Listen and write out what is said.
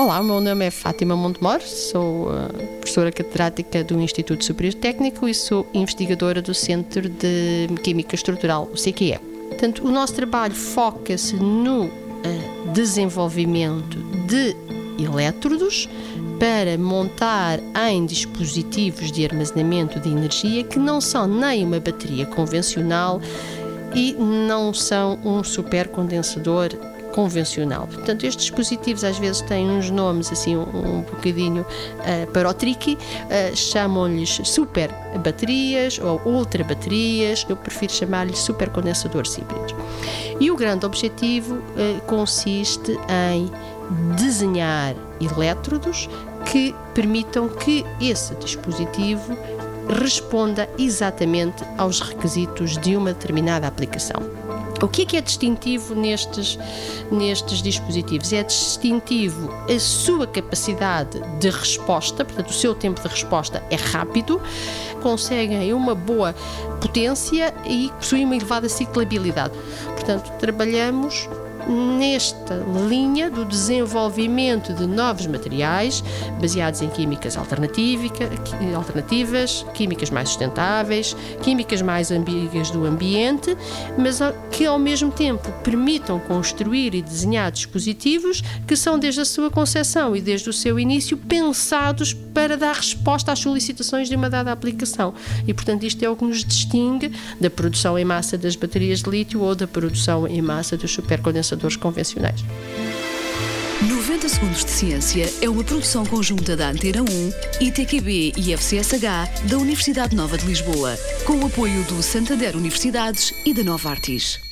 Olá, o meu nome é Fátima Montemor, sou uh, professora catedrática do Instituto Superior Técnico e sou investigadora do Centro de Química Estrutural, o CQE. Portanto, o nosso trabalho foca-se no uh, desenvolvimento de elétrodos para montar em dispositivos de armazenamento de energia que não são nem uma bateria convencional e não são um supercondensador convencional. Portanto, estes dispositivos às vezes têm uns nomes assim um, um bocadinho uh, para o tricky, uh, chamam-lhes super baterias ou ultra baterias, eu prefiro chamar-lhes supercondensadores híbridos. E o grande objetivo uh, consiste em desenhar elétrodos que permitam que esse dispositivo responda exatamente aos requisitos de uma determinada aplicação. O que é que é distintivo nestes, nestes dispositivos? É distintivo a sua capacidade de resposta, portanto, o seu tempo de resposta é rápido, conseguem uma boa potência e possuem uma elevada ciclabilidade. Portanto, trabalhamos nesta linha do desenvolvimento de novos materiais baseados em químicas alternativas, químicas mais sustentáveis, químicas mais amigas do ambiente, mas que ao mesmo tempo permitam construir e desenhar dispositivos que são desde a sua concepção e desde o seu início pensados para dar resposta às solicitações de uma dada aplicação. E portanto isto é o que nos distingue da produção em massa das baterias de lítio ou da produção em massa dos supercondensadores convencionais. 90 Segundos de Ciência é uma produção conjunta da Antena 1, ITQB e FCSH da Universidade Nova de Lisboa, com o apoio do Santander Universidades e da Nova Artis.